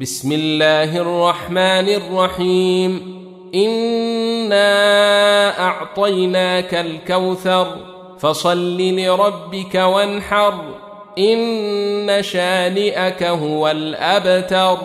بسم الله الرحمن الرحيم. إنا أعطيناك الكوثر فصل لربك وانحر إن شانئك هو الأبتر.